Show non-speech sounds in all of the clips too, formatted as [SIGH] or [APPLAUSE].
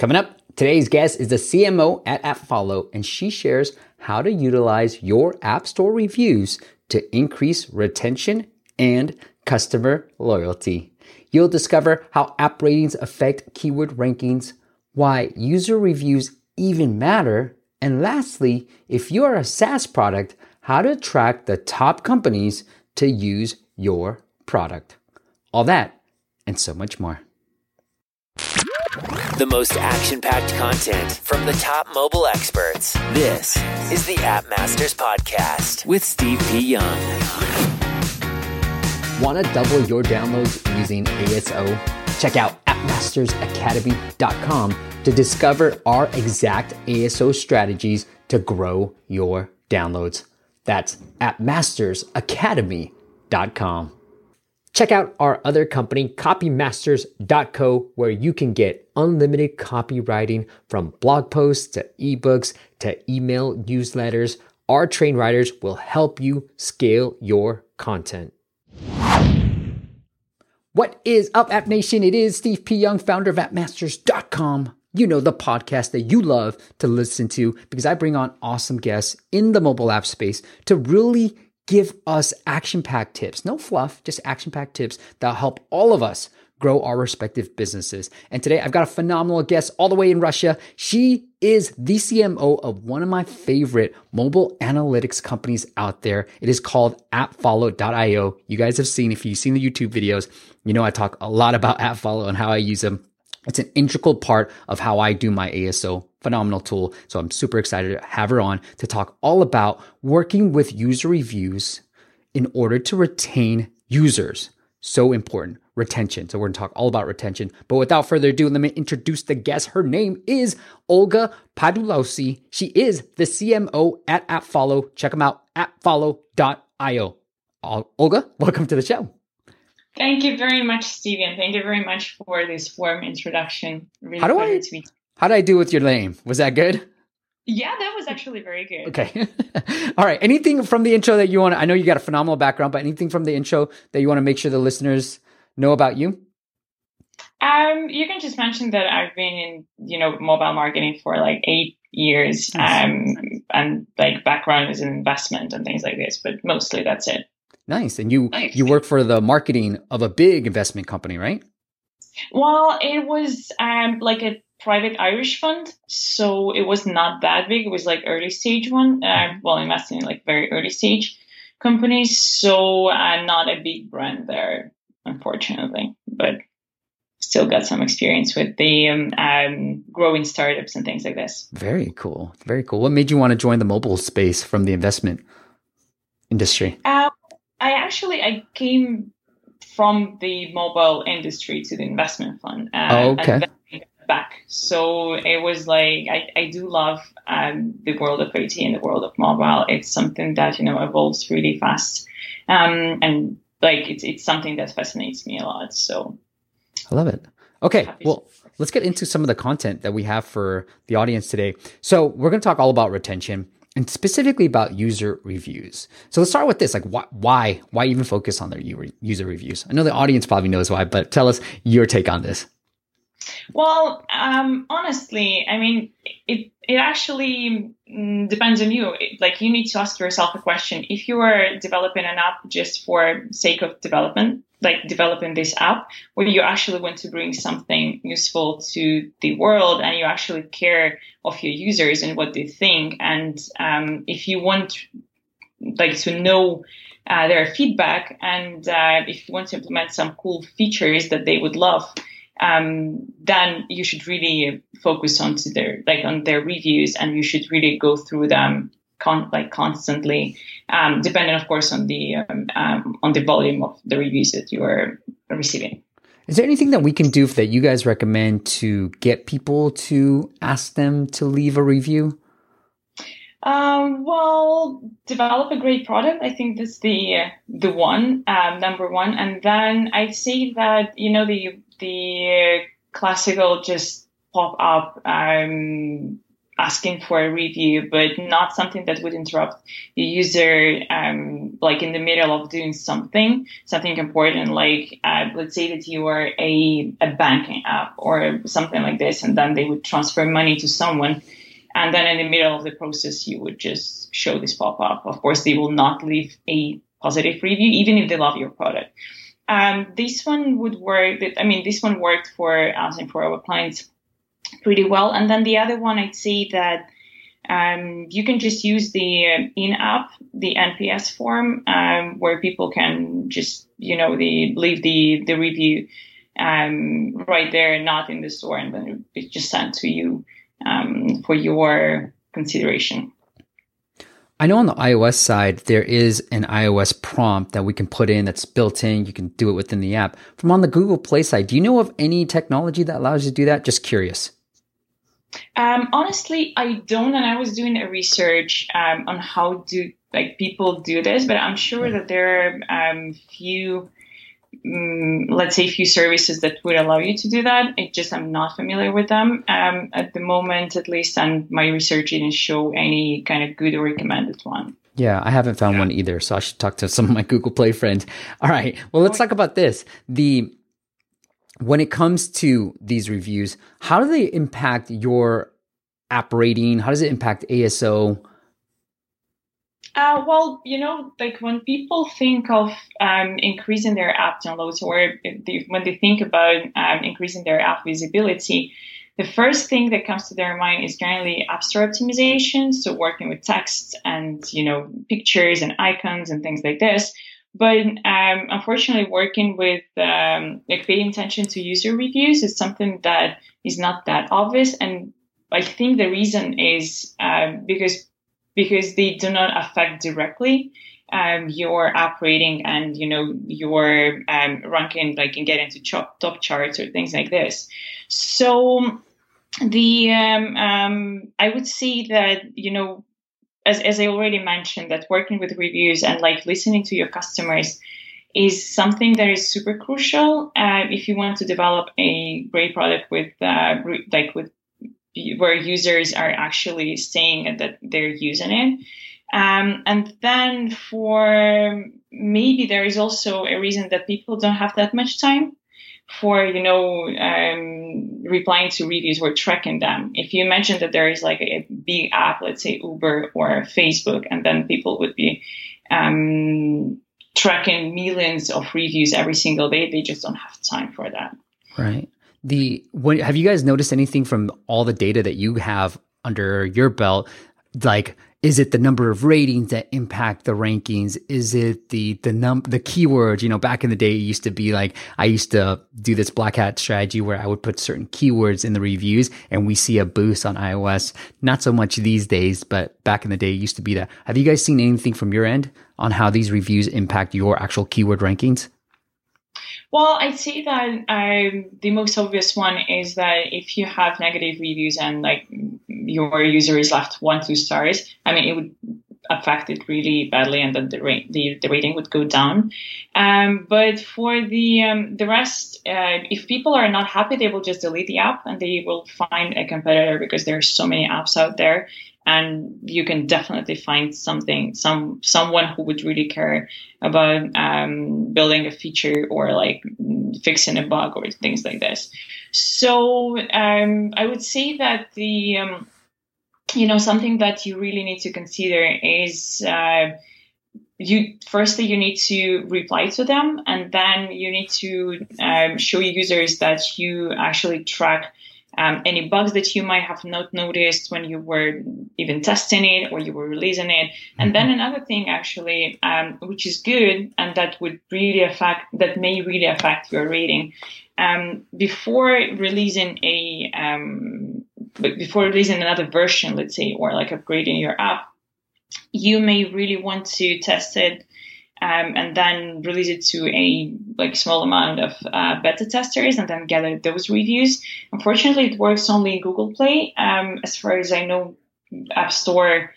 Coming up, today's guest is the CMO at AppFollow, and she shares how to utilize your App Store reviews to increase retention and customer loyalty. You'll discover how app ratings affect keyword rankings, why user reviews even matter, and lastly, if you are a SaaS product, how to attract the top companies to use your product. All that and so much more. The most action packed content from the top mobile experts. This is the App Masters Podcast with Steve P. Young. Want to double your downloads using ASO? Check out appmastersacademy.com to discover our exact ASO strategies to grow your downloads. That's appmastersacademy.com. Check out our other company, copymasters.co, where you can get unlimited copywriting from blog posts to ebooks to email newsletters. Our trained writers will help you scale your content. What is up, App Nation? It is Steve P. Young, founder of appmasters.com. You know, the podcast that you love to listen to because I bring on awesome guests in the mobile app space to really give us action packed tips. No fluff, just action packed tips that'll help all of us grow our respective businesses. And today I've got a phenomenal guest all the way in Russia. She is the CMO of one of my favorite mobile analytics companies out there. It is called appfollow.io. You guys have seen, if you've seen the YouTube videos, you know I talk a lot about AppFollow and how I use them. It's an integral part of how I do my ASO. Phenomenal tool. So I'm super excited to have her on to talk all about working with user reviews in order to retain users. So important. Retention. So we're going to talk all about retention. But without further ado, let me introduce the guest. Her name is Olga Padulosy. She is the CMO at AppFollow. Check them out, appfollow.io. Olga, welcome to the show. Thank you very much, Steven. Thank you very much for this warm introduction. Really how do I how did I do with your name? Was that good? Yeah, that was actually very good. Okay. [LAUGHS] All right. Anything from the intro that you want to, I know you got a phenomenal background, but anything from the intro that you want to make sure the listeners know about you? Um, you can just mention that I've been in, you know, mobile marketing for like eight years. Nice. Um, and like background is in investment and things like this, but mostly that's it. Nice. And you nice. you work for the marketing of a big investment company, right? Well, it was um, like a private Irish fund, so it was not that big. It was like early stage one. Uh, well, investing in like very early stage companies, so uh, not a big brand there, unfortunately. But still got some experience with the um, um, growing startups and things like this. Very cool. Very cool. What made you want to join the mobile space from the investment industry? Uh, I actually I came from the mobile industry to the investment fund. Uh, oh, okay. Back, so it was like I, I do love um, the world of IT and the world of mobile. It's something that you know evolves really fast, um, and like it's it's something that fascinates me a lot. So I love it. Okay, well, let's get into some of the content that we have for the audience today. So we're going to talk all about retention and specifically about user reviews. So let's start with this: like, wh- why, why even focus on their user reviews? I know the audience probably knows why, but tell us your take on this. Well, um, honestly, I mean, it it actually mm, depends on you. Like, you need to ask yourself a question: If you are developing an app just for sake of development, like developing this app where you actually want to bring something useful to the world and you actually care of your users and what they think and um, if you want like to know uh, their feedback and uh, if you want to implement some cool features that they would love um, then you should really focus on to their like on their reviews and you should really go through them con- like constantly, um, depending, of course, on the um, um, on the volume of the reviews that you are receiving. Is there anything that we can do that you guys recommend to get people to ask them to leave a review? Um, well, develop a great product. I think that's the the one um, number one, and then I'd say that you know the the classical just pop up um, asking for a review, but not something that would interrupt the user, um, like in the middle of doing something, something important, like uh, let's say that you are a, a banking app or something like this, and then they would transfer money to someone. And then in the middle of the process, you would just show this pop up. Of course, they will not leave a positive review, even if they love your product. Um, this one would work. I mean, this one worked for us and for our clients pretty well. And then the other one, I'd say that um, you can just use the uh, in-app, the NPS form, um, where people can just, you know, the, leave the, the review um, right there, not in the store, and then it's just sent to you um, for your consideration. I know on the iOS side, there is an iOS prompt that we can put in that's built in. You can do it within the app. From on the Google Play side, do you know of any technology that allows you to do that? Just curious. Um, honestly, I don't, and I was doing a research um, on how do like people do this, but I'm sure that there are um, few, um, let's say, a few services that would allow you to do that. It just I'm not familiar with them um, at the moment, at least, and my research didn't show any kind of good or recommended one. Yeah, I haven't found yeah. one either, so I should talk to some of my Google Play friends. All right, well, let's talk about this. The when it comes to these reviews, how do they impact your app rating? How does it impact ASO? Uh, well, you know, like when people think of um, increasing their app downloads or they, when they think about um, increasing their app visibility, the first thing that comes to their mind is generally app store optimization. So working with text and, you know, pictures and icons and things like this. But um, unfortunately, working with um, like paying attention to user reviews is something that is not that obvious, and I think the reason is uh, because because they do not affect directly um, your app rating and you know your um, ranking, like in getting to top, top charts or things like this. So the um, um, I would say that you know as, as I already mentioned, that working with reviews and like listening to your customers is something that is super crucial uh, if you want to develop a great product with uh, like with where users are actually saying that they're using it. Um, and then for maybe there is also a reason that people don't have that much time for you know um, replying to reviews or tracking them. If you imagine that there is like a big app let's say uber or facebook and then people would be um, tracking millions of reviews every single day they just don't have time for that. Right the when, have you guys noticed anything from all the data that you have under your belt? Like is it the number of ratings that impact the rankings? Is it the the num the keywords? You know back in the day it used to be like i used to do this black hat strategy where i would put certain keywords in the reviews and we see a boost on ios. Not so much these days but back in the day it used to be that. Have you guys seen anything from your end on how these reviews impact your actual keyword rankings well, I'd say that um, the most obvious one is that if you have negative reviews and like your user is left one two stars, I mean, it would affect it really badly, and then the the, the rating would go down. Um, but for the um, the rest, uh, if people are not happy, they will just delete the app and they will find a competitor because there are so many apps out there and you can definitely find something some someone who would really care about um, building a feature or like fixing a bug or things like this. So um, i would say that the um, you know something that you really need to consider is uh, you firstly you need to reply to them and then you need to um, show users that you actually track um, any bugs that you might have not noticed when you were even testing it or you were releasing it. And then mm-hmm. another thing actually, um, which is good and that would really affect, that may really affect your rating. Um, before releasing a, um, before releasing another version, let's say, or like upgrading your app, you may really want to test it um, and then release it to a like small amount of uh, beta testers and then gather those reviews. Unfortunately, it works only in Google Play. Um, as far as I know, App Store.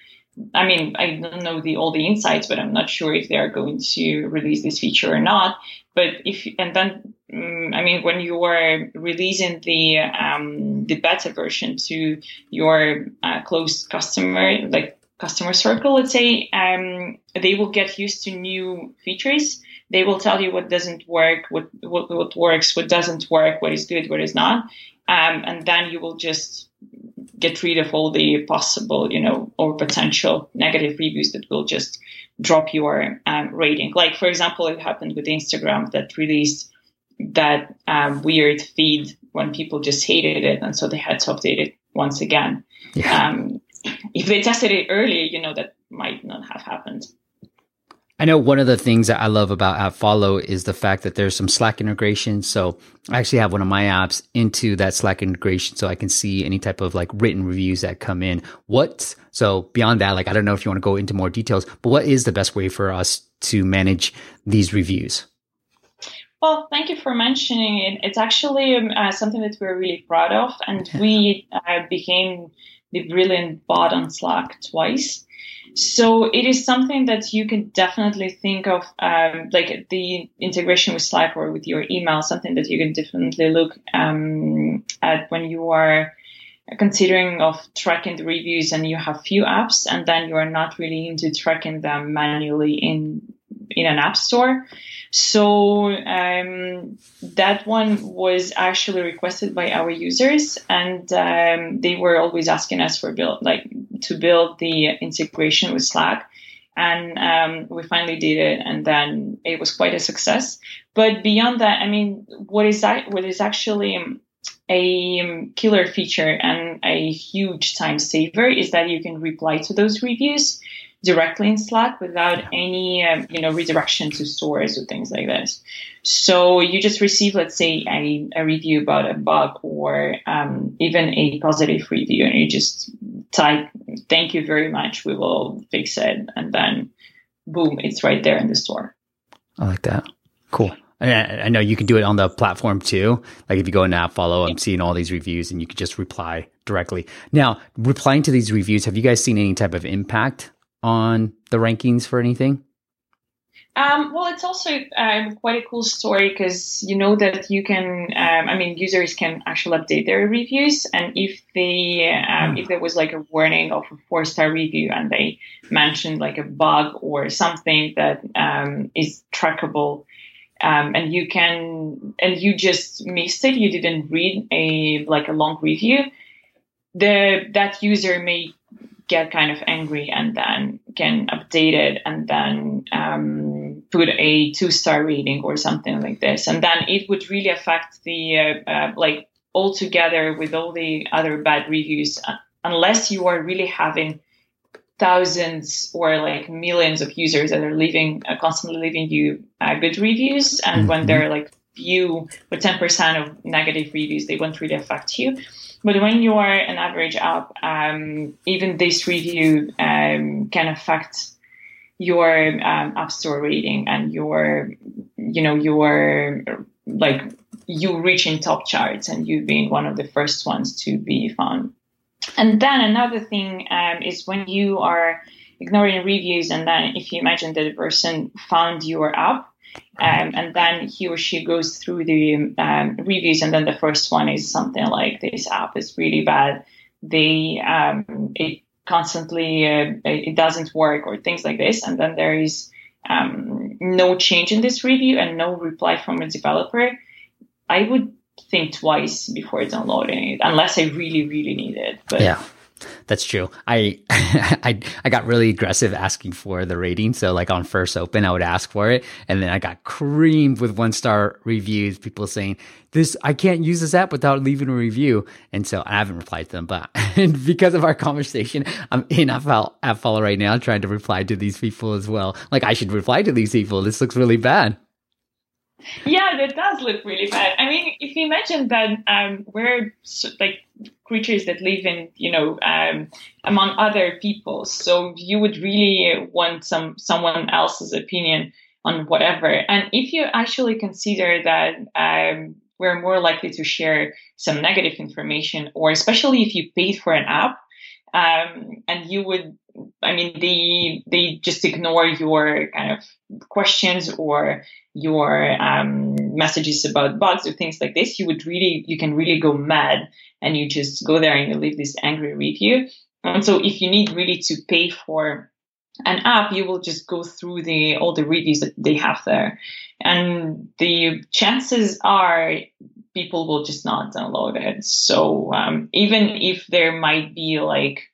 I mean, I don't know the all the insights, but I'm not sure if they are going to release this feature or not. But if and then mm, I mean, when you are releasing the um, the beta version to your uh, close customer, like customer circle, let's say, um, they will get used to new features. They will tell you what doesn't work, what, what, what works, what doesn't work, what is good, what is not. Um, and then you will just get rid of all the possible, you know, or potential negative reviews that will just drop your um, rating. Like, for example, it happened with Instagram that released that um, weird feed when people just hated it. And so they had to update it once again. Yeah. Um, if they tested it early, you know, that might not have happened. I know one of the things that I love about AppFollow is the fact that there's some Slack integration. So I actually have one of my apps into that Slack integration so I can see any type of like written reviews that come in. What, so beyond that, like, I don't know if you want to go into more details, but what is the best way for us to manage these reviews? Well, thank you for mentioning it. It's actually um, uh, something that we're really proud of, and we uh, became the brilliant bot on Slack twice. So it is something that you can definitely think of, um, like the integration with Slack or with your email, something that you can definitely look um, at when you are considering of tracking the reviews and you have few apps and then you are not really into tracking them manually in in an app store. So um, that one was actually requested by our users, and um, they were always asking us for build like to build the integration with Slack. And um, we finally did it, and then it was quite a success. But beyond that, I mean, what is that? What is actually a killer feature and a huge time saver is that you can reply to those reviews directly in Slack without any, um, you know, redirection to stores or things like this. So you just receive, let's say, a, a review about a bug or um, even a positive review, and you just type, "Thank you very much. We will fix it," and then, boom, it's right there in the store. I like that. Cool. I know you can do it on the platform too. Like if you go into AppFollow, I'm seeing all these reviews and you can just reply directly. Now, replying to these reviews, have you guys seen any type of impact on the rankings for anything? Um, well, it's also um, quite a cool story because you know that you can. Um, I mean, users can actually update their reviews, and if they um, if there was like a warning of a four star review and they mentioned like a bug or something that um, is trackable, um, and you can and you just missed it, you didn't read a like a long review, the that user may get kind of angry and then can update it and then um, put a two star rating or something like this. And then it would really affect the, uh, uh, like, all together with all the other bad reviews, uh, unless you are really having thousands or like millions of users that are leaving, uh, constantly leaving you uh, good reviews. And mm-hmm. when they're like few or 10% of negative reviews, they won't really affect you. But when you are an average app, um, even this review um, can affect your um, app store rating and your, you know, your like you reaching top charts and you being one of the first ones to be found. And then another thing um, is when you are ignoring reviews, and then if you imagine that the person found your app um, and then he or she goes through the um, reviews, and then the first one is something like this app is really bad. They um, it constantly uh, it doesn't work or things like this, and then there is um, no change in this review and no reply from a developer. I would think twice before downloading it, unless I really really need it. But yeah that's true. I, [LAUGHS] I, I got really aggressive asking for the rating. So like on first open, I would ask for it. And then I got creamed with one star reviews, people saying this, I can't use this app without leaving a review. And so I haven't replied to them, but [LAUGHS] because of our conversation, I'm in AppFollow right now trying to reply to these people as well. Like I should reply to these people. This looks really bad. Yeah, that does look really bad. I mean, if you imagine that um, we're like creatures that live in, you know, um, among other people, so you would really want some someone else's opinion on whatever. And if you actually consider that um, we're more likely to share some negative information, or especially if you paid for an app, um, and you would I mean, they they just ignore your kind of questions or your um, messages about bugs or things like this. You would really, you can really go mad, and you just go there and you leave this angry review. And so, if you need really to pay for an app, you will just go through the all the reviews that they have there, and the chances are people will just not download it. So um, even if there might be like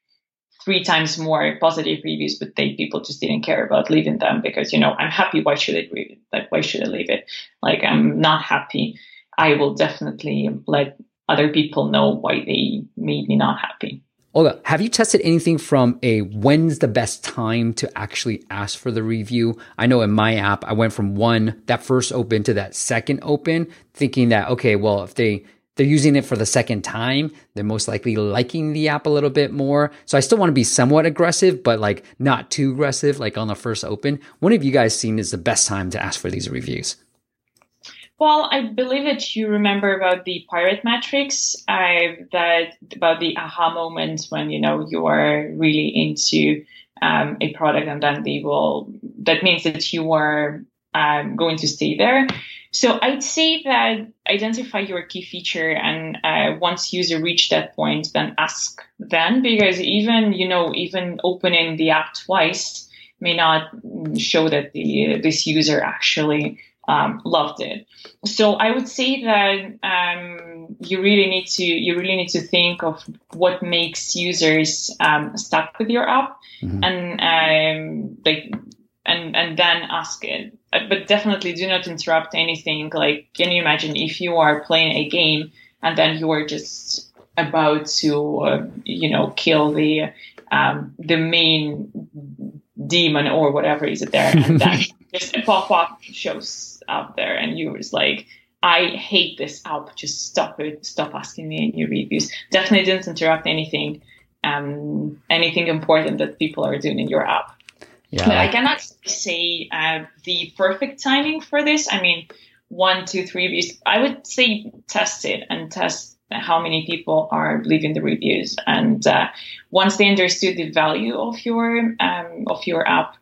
three times more positive reviews, but they people just didn't care about leaving them because you know I'm happy. Why should I leave it? Like why should I leave it? Like I'm not happy. I will definitely let other people know why they made me not happy. Olga, have you tested anything from a when's the best time to actually ask for the review? I know in my app, I went from one, that first open to that second open, thinking that, okay, well, if they, they're using it for the second time, they're most likely liking the app a little bit more. So I still want to be somewhat aggressive, but like not too aggressive, like on the first open. When have you guys seen is the best time to ask for these reviews? Well, I believe that you remember about the pirate metrics, uh, that about the aha moments when you know you are really into um, a product, and then they will. That means that you are um, going to stay there. So I'd say that identify your key feature, and uh, once user reach that point, then ask then, because even you know even opening the app twice may not show that the this user actually um, loved it. So I would say that um, you really need to you really need to think of what makes users um, stuck with your app, mm-hmm. and um, like and and then ask it. Uh, but definitely do not interrupt anything. Like, can you imagine if you are playing a game and then you are just about to uh, you know kill the um, the main demon or whatever is it there, and then [LAUGHS] just a pop up shows out there and you was like, I hate this app. Just stop it. Stop asking me any reviews. Definitely didn't interrupt anything, um, anything important that people are doing in your app. Yeah. But I cannot say uh, the perfect timing for this. I mean, one, two, three reviews. I would say test it and test how many people are leaving the reviews. And uh, once they understood the value of your um, of your app,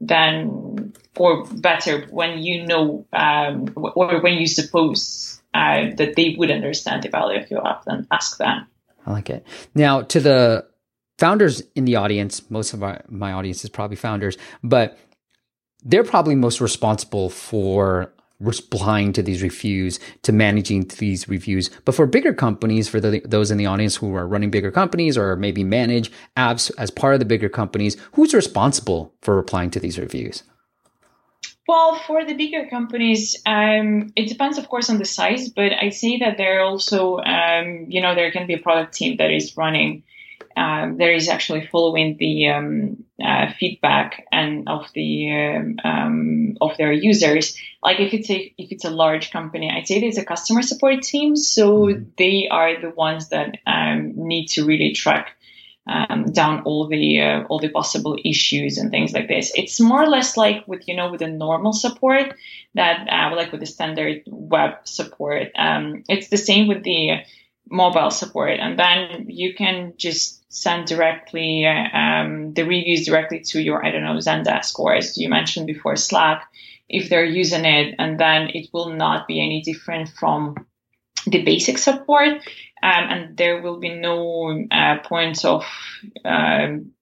then or better when you know um, or when you suppose uh, that they would understand the value of your app then ask them i like it now to the founders in the audience most of our, my audience is probably founders but they're probably most responsible for replying to these reviews, to managing these reviews. But for bigger companies, for the, those in the audience who are running bigger companies or maybe manage apps as part of the bigger companies, who's responsible for replying to these reviews? Well, for the bigger companies, um, it depends, of course, on the size. But I say that there also, um, you know, there can be a product team that is running um, there is actually following the um, uh, feedback and of the um, um, of their users. Like if it's a if it's a large company, I'd say there's a customer support team, so mm-hmm. they are the ones that um, need to really track um, down all the uh, all the possible issues and things like this. It's more or less like with you know with the normal support that uh, like with the standard web support. it's the same with the mobile support, and then you can just send directly um, the reviews directly to your I don't know Zendesk or as you mentioned before Slack if they're using it, and then it will not be any different from the basic support, um, and there will be no uh, point of um,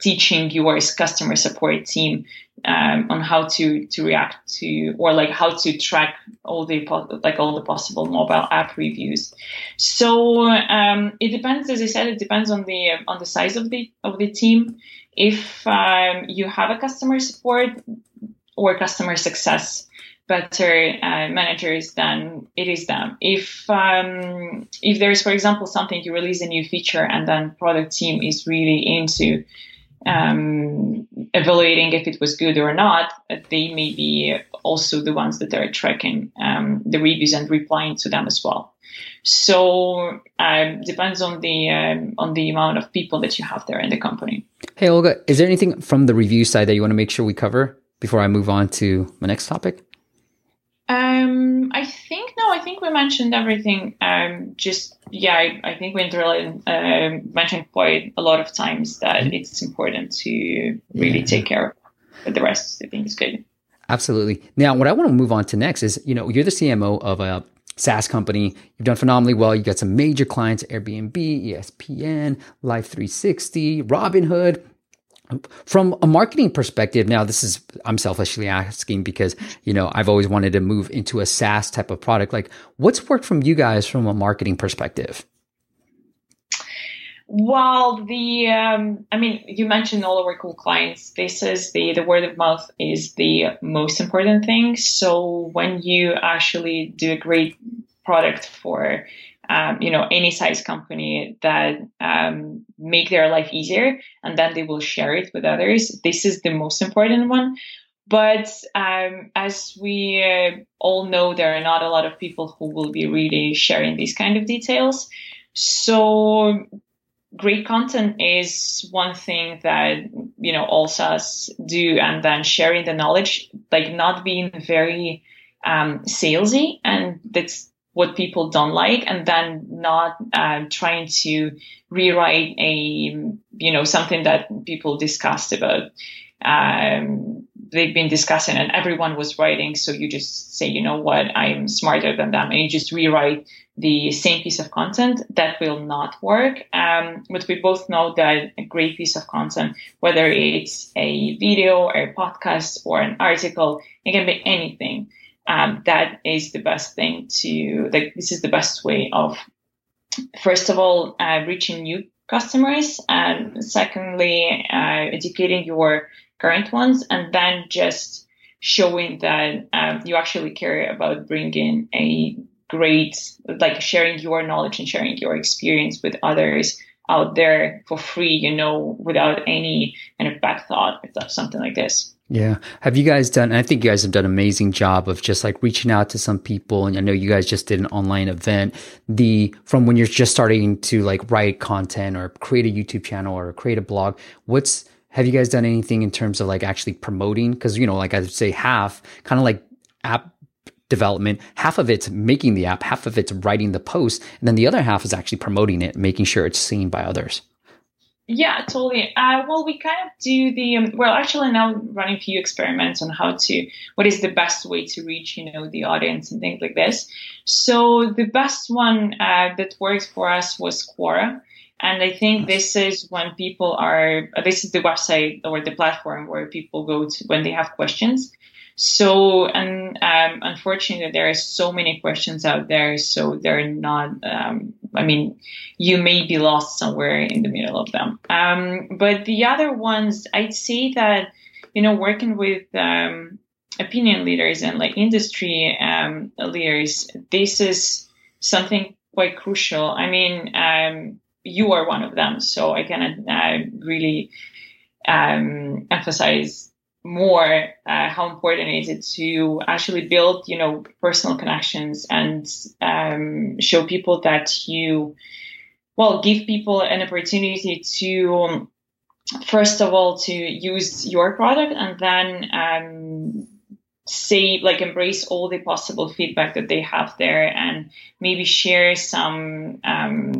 teaching your customer support team um, on how to to react to or like how to track all the like all the possible mobile app reviews. So um, it depends, as I said, it depends on the on the size of the of the team. If um, you have a customer support or customer success better uh, managers, then it is them. If um, if there is, for example, something you release a new feature and then product team is really into um, evaluating if it was good or not, they may be also the ones that are tracking um, the reviews and replying to them as well. So um, depends on the um, on the amount of people that you have there in the company. Hey Olga, is there anything from the review side that you want to make sure we cover before I move on to my next topic? Um, I think no. I think we mentioned everything. Um, just yeah, I, I think we really uh, mentioned quite a lot of times that mm-hmm. it's important to really yeah. take care of. The rest, I think, is good. Absolutely. Now, what I want to move on to next is, you know, you're the CMO of a SaaS company. You've done phenomenally well. You got some major clients: Airbnb, ESPN, Life 360, Robinhood from a marketing perspective now this is i'm selfishly asking because you know i've always wanted to move into a saas type of product. Like what's worked from you guys from a marketing perspective? Well the um, i mean you mentioned all our cool clients. This is the the word of mouth is the most important thing. So when you actually do a great product for um, you know, any size company that um, make their life easier, and then they will share it with others. This is the most important one. But um, as we uh, all know, there are not a lot of people who will be really sharing these kind of details. So great content is one thing that you know all SaaS do, and then sharing the knowledge, like not being very um, salesy, and that's what people don't like and then not uh, trying to rewrite a you know something that people discussed about. Um, they've been discussing and everyone was writing so you just say you know what? I'm smarter than them. And you just rewrite the same piece of content. That will not work. Um, but we both know that a great piece of content whether it's a video or a podcast or an article it can be anything um, that is the best thing to like this is the best way of first of all uh, reaching new customers and secondly uh, educating your current ones and then just showing that um, you actually care about bringing a great like sharing your knowledge and sharing your experience with others out there for free you know without any kind of back thought something like this yeah. Have you guys done, I think you guys have done an amazing job of just like reaching out to some people. And I know you guys just did an online event. The, from when you're just starting to like write content or create a YouTube channel or create a blog, what's, have you guys done anything in terms of like actually promoting? Cause, you know, like I would say half kind of like app development, half of it's making the app, half of it's writing the post. And then the other half is actually promoting it, making sure it's seen by others. Yeah, totally. Uh, well, we kind of do the um, well. Actually, now running a few experiments on how to what is the best way to reach you know the audience and things like this. So the best one uh, that worked for us was Quora, and I think this is when people are. This is the website or the platform where people go to when they have questions. So, and um, unfortunately, there are so many questions out there. So they're not, um, I mean, you may be lost somewhere in the middle of them. Um, but the other ones, I'd say that, you know, working with, um, opinion leaders and like industry, um, leaders, this is something quite crucial. I mean, um, you are one of them. So I cannot uh, really, emphasize more uh, how important is it to actually build you know personal connections and um, show people that you well give people an opportunity to um, first of all to use your product and then um, say like embrace all the possible feedback that they have there and maybe share some um,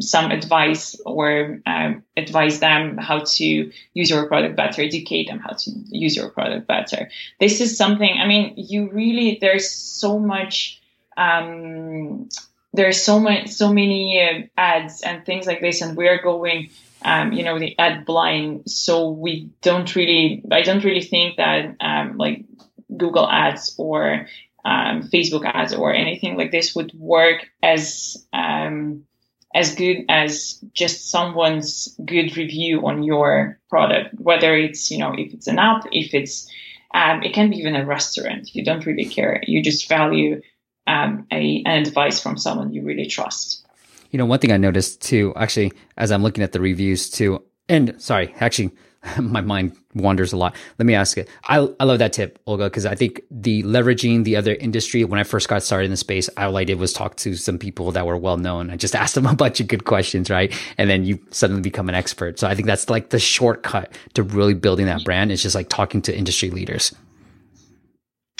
some advice or um, advise them how to use your product better educate them how to use your product better this is something i mean you really there's so much um, there's so much so many uh, ads and things like this and we're going um, you know, the ad blind. So we don't really, I don't really think that, um, like Google ads or um, Facebook ads or anything like this would work as um, as good as just someone's good review on your product, whether it's you know if it's an app, if it's um, it can be even a restaurant. You don't really care. You just value um, a, an advice from someone you really trust. You know, one thing I noticed too, actually, as I'm looking at the reviews too, and sorry, actually, [LAUGHS] my mind wanders a lot. Let me ask it. I, I love that tip, Olga, because I think the leveraging the other industry, when I first got started in the space, all I did was talk to some people that were well known. I just [LAUGHS] asked them a bunch of good questions, right? And then you suddenly become an expert. So I think that's like the shortcut to really building that brand. It's just like talking to industry leaders.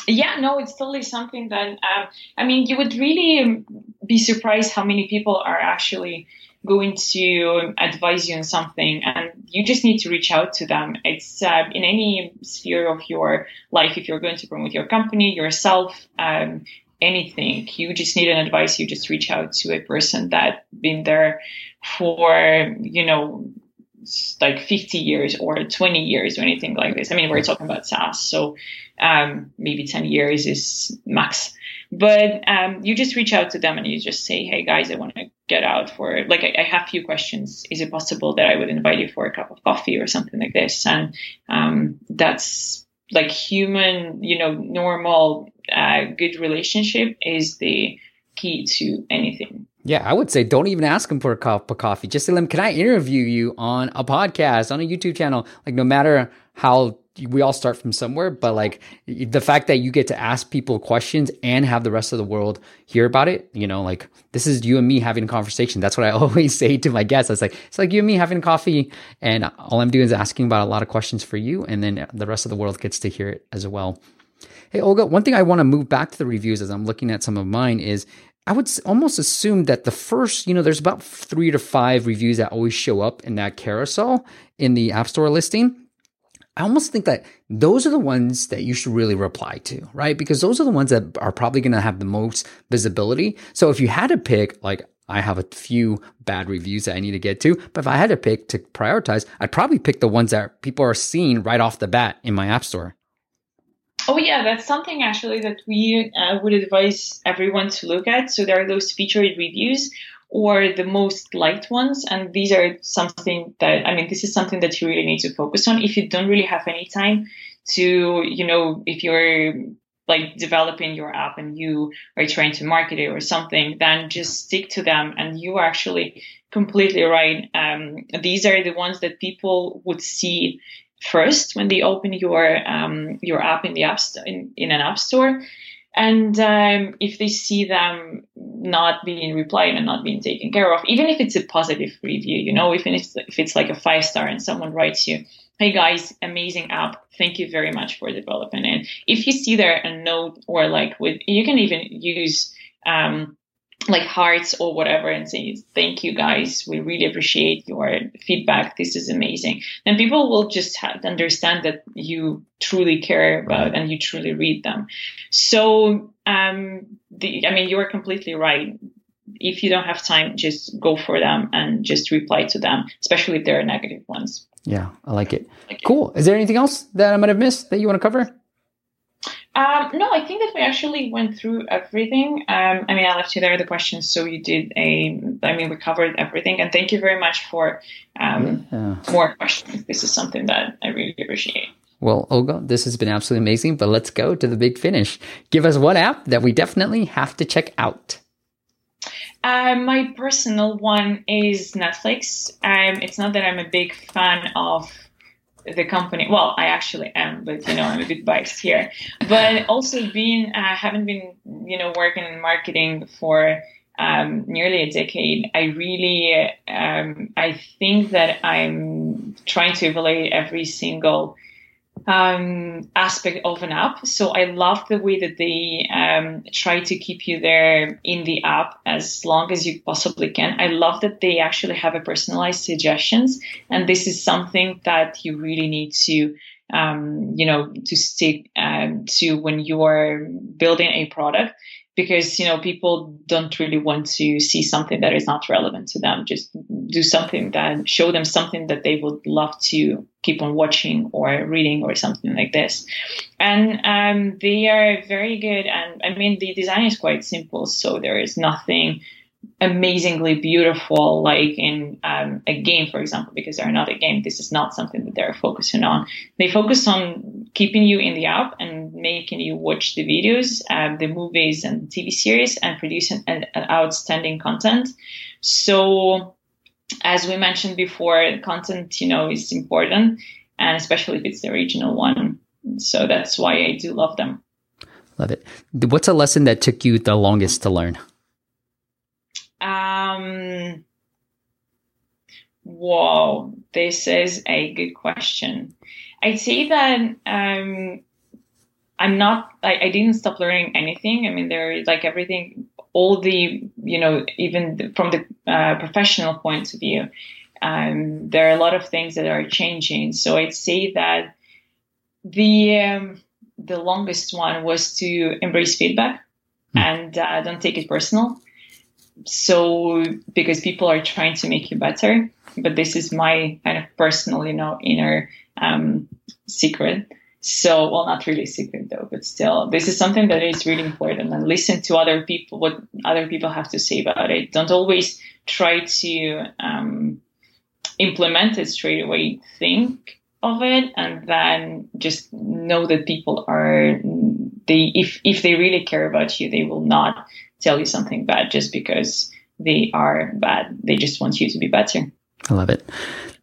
yeah, no, it's totally something that um, I mean, you would really be surprised how many people are actually going to advise you on something and you just need to reach out to them it's uh, in any sphere of your life if you're going to promote your company yourself um, anything you just need an advice you just reach out to a person that been there for you know like 50 years or 20 years or anything like this. I mean, we're talking about SaaS, so um, maybe 10 years is max. But um, you just reach out to them and you just say, hey guys, I want to get out for, like, I, I have a few questions. Is it possible that I would invite you for a cup of coffee or something like this? And um, that's like human, you know, normal, uh, good relationship is the key to anything. Yeah, I would say don't even ask him for a cup of coffee. Just him, can I interview you on a podcast, on a YouTube channel? Like, no matter how we all start from somewhere, but like the fact that you get to ask people questions and have the rest of the world hear about it, you know, like this is you and me having a conversation. That's what I [LAUGHS] always say to my guests. It's like, it's like you and me having coffee and all I'm doing is asking about a lot of questions for you. And then the rest of the world gets to hear it as well. Hey, Olga, one thing I want to move back to the reviews as I'm looking at some of mine is I would almost assume that the first, you know, there's about three to five reviews that always show up in that carousel in the App Store listing. I almost think that those are the ones that you should really reply to, right? Because those are the ones that are probably going to have the most visibility. So if you had to pick, like, I have a few bad reviews that I need to get to, but if I had to pick to prioritize, I'd probably pick the ones that people are seeing right off the bat in my App Store. Oh yeah, that's something actually that we uh, would advise everyone to look at. So there are those featured reviews or the most liked ones, and these are something that I mean, this is something that you really need to focus on. If you don't really have any time to, you know, if you're like developing your app and you are trying to market it or something, then just stick to them. And you are actually completely right. Um, these are the ones that people would see first when they open your um, your app in the app st- in, in an app store and um, if they see them not being replied and not being taken care of even if it's a positive review you know even if, if it's like a five star and someone writes you hey guys amazing app. Thank you very much for developing it. If you see there a note or like with you can even use um, like hearts or whatever and say thank you guys. We really appreciate your feedback. This is amazing. And people will just have understand that you truly care about and you truly read them. So um the, i mean you're completely right. If you don't have time just go for them and just reply to them especially if they're negative ones. Yeah i like it. Like cool. It. is there anything else that i might have missed that you want to cover um, no, I think that we actually went through everything. Um, I mean, I left you there the questions, so you did a. I mean, we covered everything, and thank you very much for um, yeah. more questions. This is something that I really appreciate. Well, Olga, this has been absolutely amazing, but let's go to the big finish. Give us one app that we definitely have to check out. Uh, my personal one is Netflix. Um, it's not that I'm a big fan of the company. Well, I actually am, but you know, I'm a bit biased here. But also being, I uh, having been, you know, working in marketing for um, nearly a decade, I really, um, I think that I'm trying to evaluate every single um, aspect of an app. So I love the way that they um, try to keep you there in the app as long as you possibly can. I love that they actually have a personalized suggestions, and this is something that you really need to. Um, you know, to stick um, to when you are building a product because you know people don't really want to see something that is not relevant to them just do something that show them something that they would love to keep on watching or reading or something like this and um, they are very good and i mean the design is quite simple so there is nothing amazingly beautiful, like in um, a game, for example, because they're not a game. This is not something that they're focusing on. They focus on keeping you in the app and making you watch the videos, uh, the movies and TV series, and producing an, an outstanding content. So, as we mentioned before, content, you know, is important, and especially if it's the original one. So that's why I do love them. Love it. What's a lesson that took you the longest to learn? Um, whoa, this is a good question. I'd say that um, I'm not. I, I didn't stop learning anything. I mean, there like everything, all the you know, even from the uh, professional point of view, um, there are a lot of things that are changing. So I'd say that the um, the longest one was to embrace feedback hmm. and uh, don't take it personal. So because people are trying to make you better, but this is my kind of personal, you know, inner um, secret. So, well, not really secret though, but still, this is something that is really important. And listen to other people, what other people have to say about it. Don't always try to um, implement it straight away. Think of it, and then just know that people are they if if they really care about you, they will not tell you something bad just because they are bad. They just want you to be better. I love it.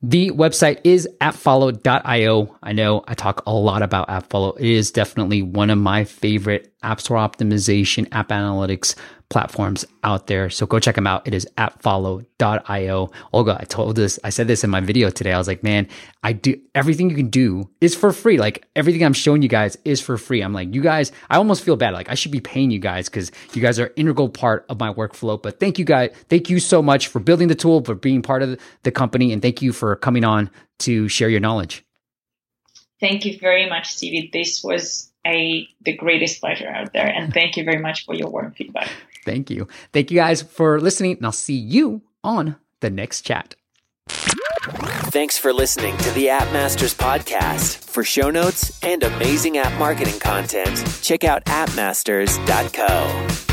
The website is appfollow.io. I know I talk a lot about AppFollow. It is definitely one of my favorite app store optimization, app analytics platforms out there. So go check them out. It is appfollow.io. Olga, I told this, I said this in my video today. I was like, man, I do everything you can do is for free. Like everything I'm showing you guys is for free. I'm like, you guys, I almost feel bad. Like I should be paying you guys because you guys are integral part of my workflow. But thank you guys. Thank you so much for building the tool, for being part of the company. And thank you for coming on to share your knowledge. Thank you very much, Stevie. This was a the greatest pleasure out there. And thank you very much for your warm feedback. Thank you. Thank you guys for listening, and I'll see you on the next chat. Thanks for listening to the App Masters podcast. For show notes and amazing app marketing content, check out appmasters.co.